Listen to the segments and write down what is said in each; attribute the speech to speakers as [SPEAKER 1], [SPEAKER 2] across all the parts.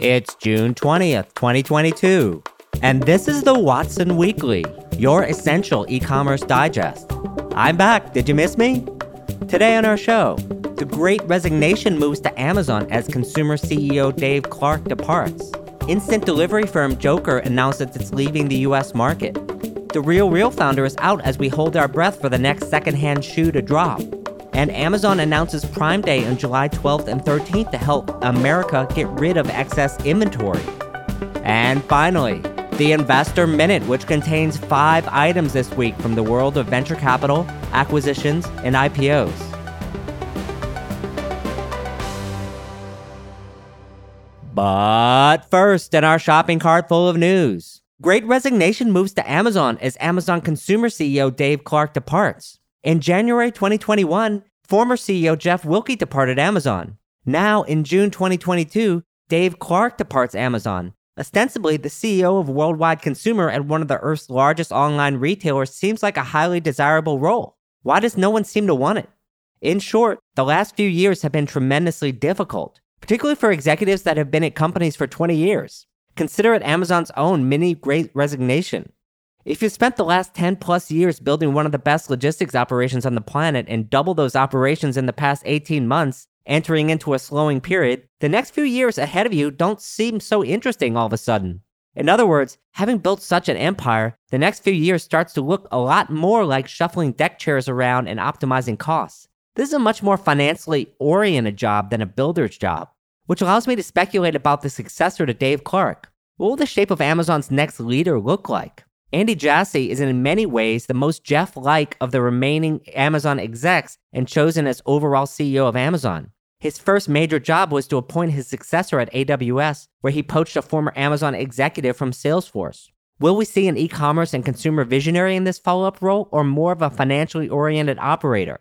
[SPEAKER 1] It's June 20th, 2022, and this is the Watson Weekly, your essential e commerce digest. I'm back. Did you miss me? Today on our show, the great resignation moves to Amazon as consumer CEO Dave Clark departs. Instant delivery firm Jokr announces it's leaving the US market. The Real Real founder is out as we hold our breath for the next secondhand shoe to drop. And Amazon announces Prime Day on July 12th and 13th to help America get rid of excess inventory. And finally, the Investor Minute, which contains five items this week from the world of venture capital, acquisitions, and IPOs. But first, in our shopping cart full of news, great resignation moves to Amazon as Amazon consumer CEO Dave Clark departs. In January 2021, former CEO Jeff Wilke departed Amazon. Now, in June 2022, Dave Clark departs Amazon. Ostensibly, the CEO of Worldwide Consumer at one of the Earth's largest online retailers seems like a highly desirable role. Why does no one seem to want it? In short, the last few years have been tremendously difficult particularly for executives that have been at companies for 20 years. Consider it Amazon's own mini great resignation. If you spent the last 10 plus years building one of the best logistics operations on the planet and double those operations in the past 18 months, entering into a slowing period, the next few years ahead of you don't seem so interesting all of a sudden. In other words, having built such an empire, the next few years starts to look a lot more like shuffling deck chairs around and optimizing costs. This is a much more financially oriented job than a builder's job, which allows me to speculate about the successor to Dave Clark. What will the shape of Amazon's next leader look like? Andy Jassy is in many ways the most Jeff like of the remaining Amazon execs and chosen as overall CEO of Amazon. His first major job was to appoint his successor at AWS, where he poached a former Amazon executive from Salesforce. Will we see an e commerce and consumer visionary in this follow up role, or more of a financially oriented operator?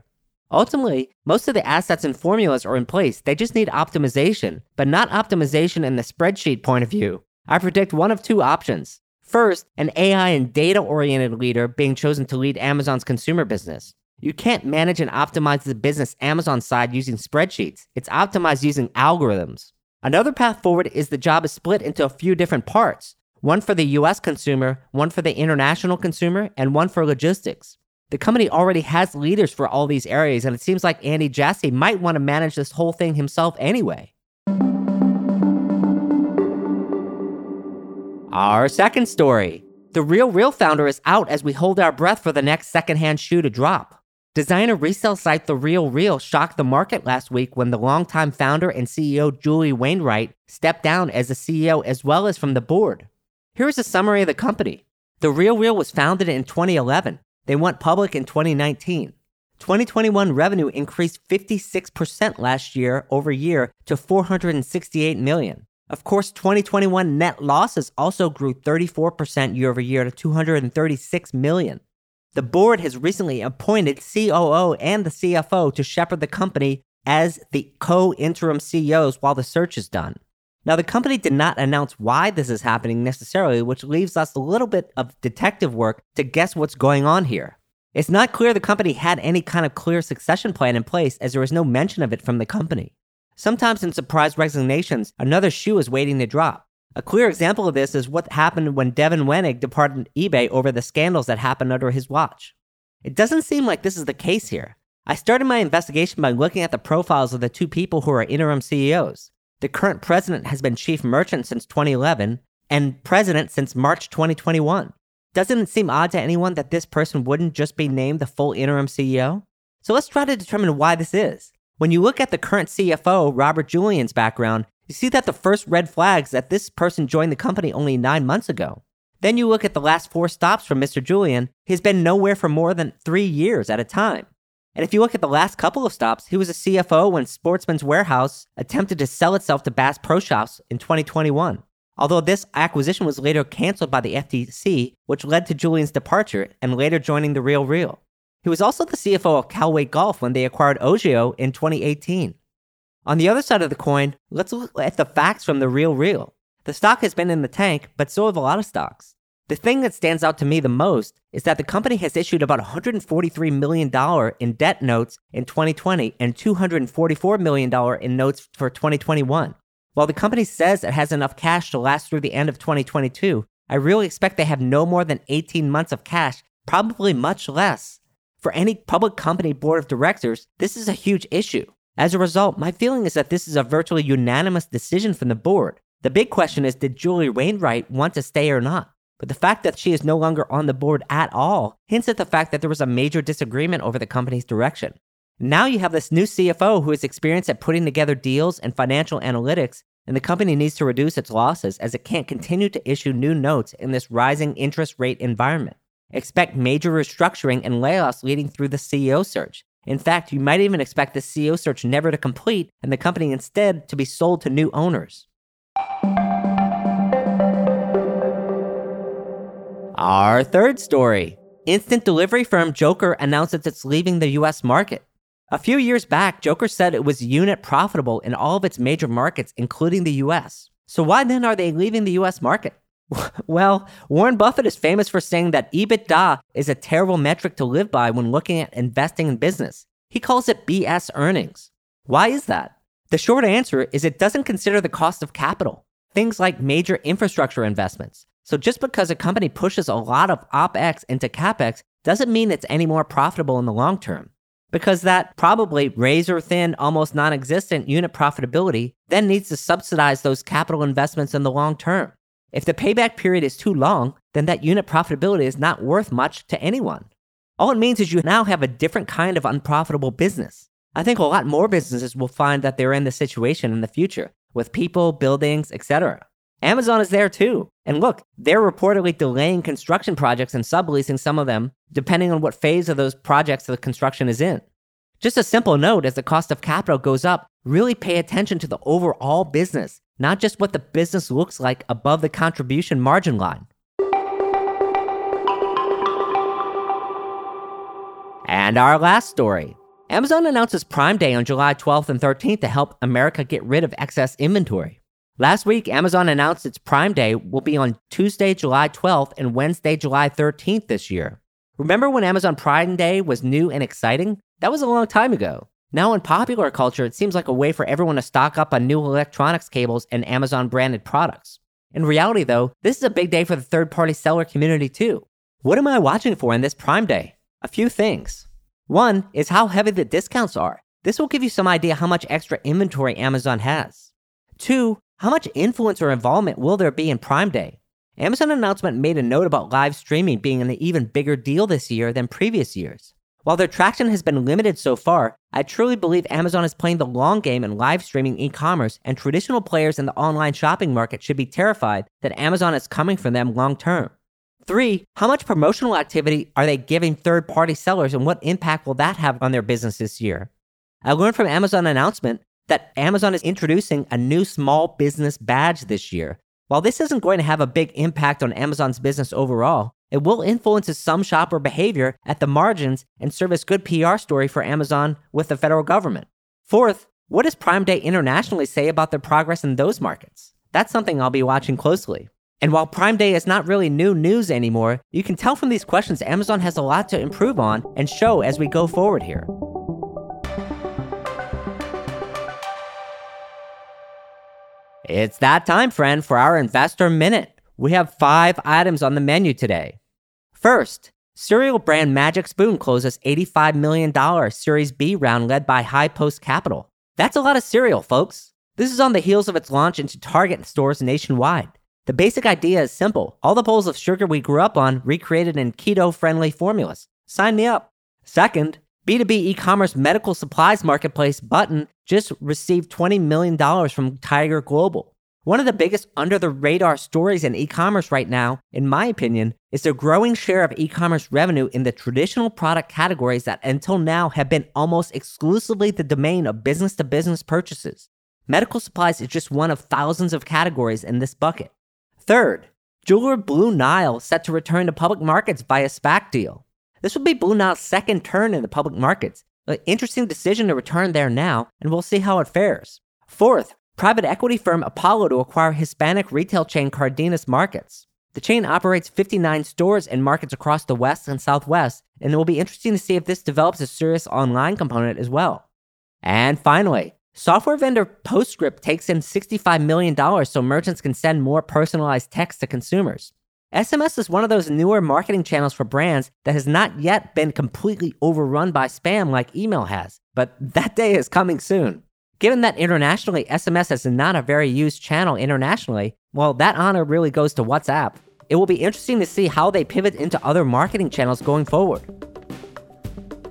[SPEAKER 1] Ultimately, most of the assets and formulas are in place. They just need optimization, but not optimization in the spreadsheet point of view. I predict one of two options. First, an AI and data oriented leader being chosen to lead Amazon's consumer business. You can't manage and optimize the business Amazon side using spreadsheets. It's optimized using algorithms. Another path forward is the job is split into a few different parts one for the US consumer, one for the international consumer, and one for logistics. The company already has leaders for all these areas, and it seems like Andy Jassy might want to manage this whole thing himself anyway. Our second story The Real Real founder is out as we hold our breath for the next secondhand shoe to drop. Designer resale site The Real Real shocked the market last week when the longtime founder and CEO Julie Wainwright stepped down as the CEO as well as from the board. Here's a summary of the company. The Real Real was founded in 2011 they went public in 2019. 2021 revenue increased 56% last year over year to 468 million. Of course, 2021 net losses also grew 34% year over year to 236 million. The board has recently appointed COO and the CFO to shepherd the company as the co interim CEOs while the search is done. Now, the company did not announce why this is happening necessarily, which leaves us a little bit of detective work to guess what's going on here. It's not clear the company had any kind of clear succession plan in place as there was no mention of it from the company. Sometimes in surprise resignations, another shoe is waiting to drop. A clear example of this is what happened when Devin Wenig departed eBay over the scandals that happened under his watch. It doesn't seem like this is the case here. I started my investigation by looking at the profiles of the two people who are interim CEOs. The current president has been chief merchant since 2011 and president since March 2021. Doesn't it seem odd to anyone that this person wouldn't just be named the full interim CEO? So let's try to determine why this is. When you look at the current CFO, Robert Julian's background, you see that the first red flags that this person joined the company only nine months ago. Then you look at the last four stops from Mr. Julian, he's been nowhere for more than three years at a time. And if you look at the last couple of stops, he was a CFO when Sportsman's Warehouse attempted to sell itself to Bass Pro Shops in 2021. Although this acquisition was later canceled by the FTC, which led to Julian's departure and later joining The Real Real. He was also the CFO of Callaway Golf when they acquired Ogio in 2018. On the other side of the coin, let's look at the facts from The Real Real. The stock has been in the tank, but so have a lot of stocks. The thing that stands out to me the most is that the company has issued about $143 million in debt notes in 2020 and $244 million in notes for 2021. While the company says it has enough cash to last through the end of 2022, I really expect they have no more than 18 months of cash, probably much less. For any public company board of directors, this is a huge issue. As a result, my feeling is that this is a virtually unanimous decision from the board. The big question is did Julie Wainwright want to stay or not? But the fact that she is no longer on the board at all hints at the fact that there was a major disagreement over the company's direction. Now you have this new CFO who is experienced at putting together deals and financial analytics, and the company needs to reduce its losses as it can't continue to issue new notes in this rising interest rate environment. Expect major restructuring and layoffs leading through the CEO search. In fact, you might even expect the CEO search never to complete and the company instead to be sold to new owners. Our third story instant delivery firm Jokr announces it's leaving the US market. A few years back, Jokr said it was unit profitable in all of its major markets, including the US. So, why then are they leaving the US market? well, Warren Buffett is famous for saying that EBITDA is a terrible metric to live by when looking at investing in business. He calls it BS earnings. Why is that? The short answer is it doesn't consider the cost of capital, things like major infrastructure investments. So just because a company pushes a lot of OPEX into CAPEX doesn't mean it's any more profitable in the long term. Because that probably razor thin, almost non existent unit profitability then needs to subsidize those capital investments in the long term. If the payback period is too long, then that unit profitability is not worth much to anyone. All it means is you now have a different kind of unprofitable business. I think a lot more businesses will find that they're in this situation in the future with people, buildings, etc. Amazon is there too. And look, they're reportedly delaying construction projects and subleasing some of them, depending on what phase of those projects the construction is in. Just a simple note as the cost of capital goes up, really pay attention to the overall business not just what the business looks like above the contribution margin line. And our last story Amazon announces Prime Day on July 12th and 13th to help America get rid of excess inventory. Last week, Amazon announced its Prime Day will be on Tuesday, July 12th and Wednesday, July 13th this year. Remember when Amazon Prime Day was new and exciting? That was a long time ago. Now, in popular culture, it seems like a way for everyone to stock up on new electronics cables and Amazon branded products. In reality, though, this is a big day for the third party seller community, too. What am I watching for in this Prime Day? A few things. One is how heavy the discounts are. This will give you some idea how much extra inventory Amazon has. Two, how much influence or involvement will there be in Prime Day? Amazon announcement made a note about live streaming being an even bigger deal this year than previous years. While their traction has been limited so far, I truly believe Amazon is playing the long game in live streaming e commerce, and traditional players in the online shopping market should be terrified that Amazon is coming for them long term. Three, how much promotional activity are they giving third party sellers, and what impact will that have on their business this year? I learned from Amazon announcement that Amazon is introducing a new small business badge this year. While this isn't going to have a big impact on Amazon's business overall, it will influence some shopper behavior at the margins and serve as good PR story for Amazon with the federal government. Fourth, what does Prime Day internationally say about their progress in those markets? That's something I'll be watching closely. And while Prime Day is not really new news anymore, you can tell from these questions Amazon has a lot to improve on and show as we go forward here. It's that time, friend, for our Investor Minute. We have five items on the menu today. First, cereal brand Magic Spoon closes $85 million Series B round led by High Post Capital. That's a lot of cereal, folks. This is on the heels of its launch into Target stores nationwide. The basic idea is simple all the bowls of sugar we grew up on recreated in keto friendly formulas. Sign me up. Second, B2B e commerce medical supplies marketplace Bttn just received $20 million from Tiger Global. One of the biggest under the radar stories in e commerce right now, in my opinion, is the growing share of e commerce revenue in the traditional product categories that until now have been almost exclusively the domain of business to business purchases. Medical supplies is just one of thousands of categories in this bucket. Third, jeweler Blue Nile set to return to public markets via a SPAC deal. This will be Blue Nile's second turn in the public markets. An interesting decision to return there now, and we'll see how it fares. Fourth, private equity firm Apollo to acquire Hispanic retail chain Cardenas Markets. The chain operates 59 stores in markets across the West and Southwest, and it will be interesting to see if this develops a serious online component as well. And finally, Software vendor PostScript takes in $65 million so merchants can send more personalized text to consumers. SMS is one of those newer marketing channels for brands that has not yet been completely overrun by spam like email has, but that day is coming soon. Given that internationally, SMS is not a very used channel internationally, well, that honor really goes to WhatsApp. It will be interesting to see how they pivot into other marketing channels going forward.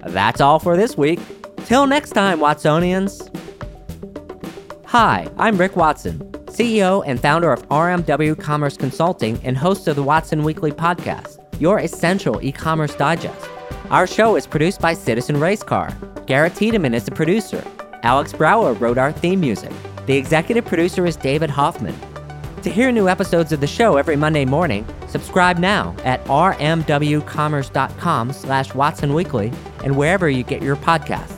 [SPEAKER 1] That's all for this week. Till next time, Watsonians. Hi, I'm Rick Watson, CEO and founder of RMW Commerce Consulting and host of the Watson Weekly podcast, your essential e commerce digest. Our show is produced by Citizen Racecar. Garrett Tiedemann is the producer. Alex Brower wrote our theme music. The executive producer is David Hoffman. To hear new episodes of the show every Monday morning, subscribe now at rmwcommerce.com slash Watson Weekly and wherever you get your podcasts.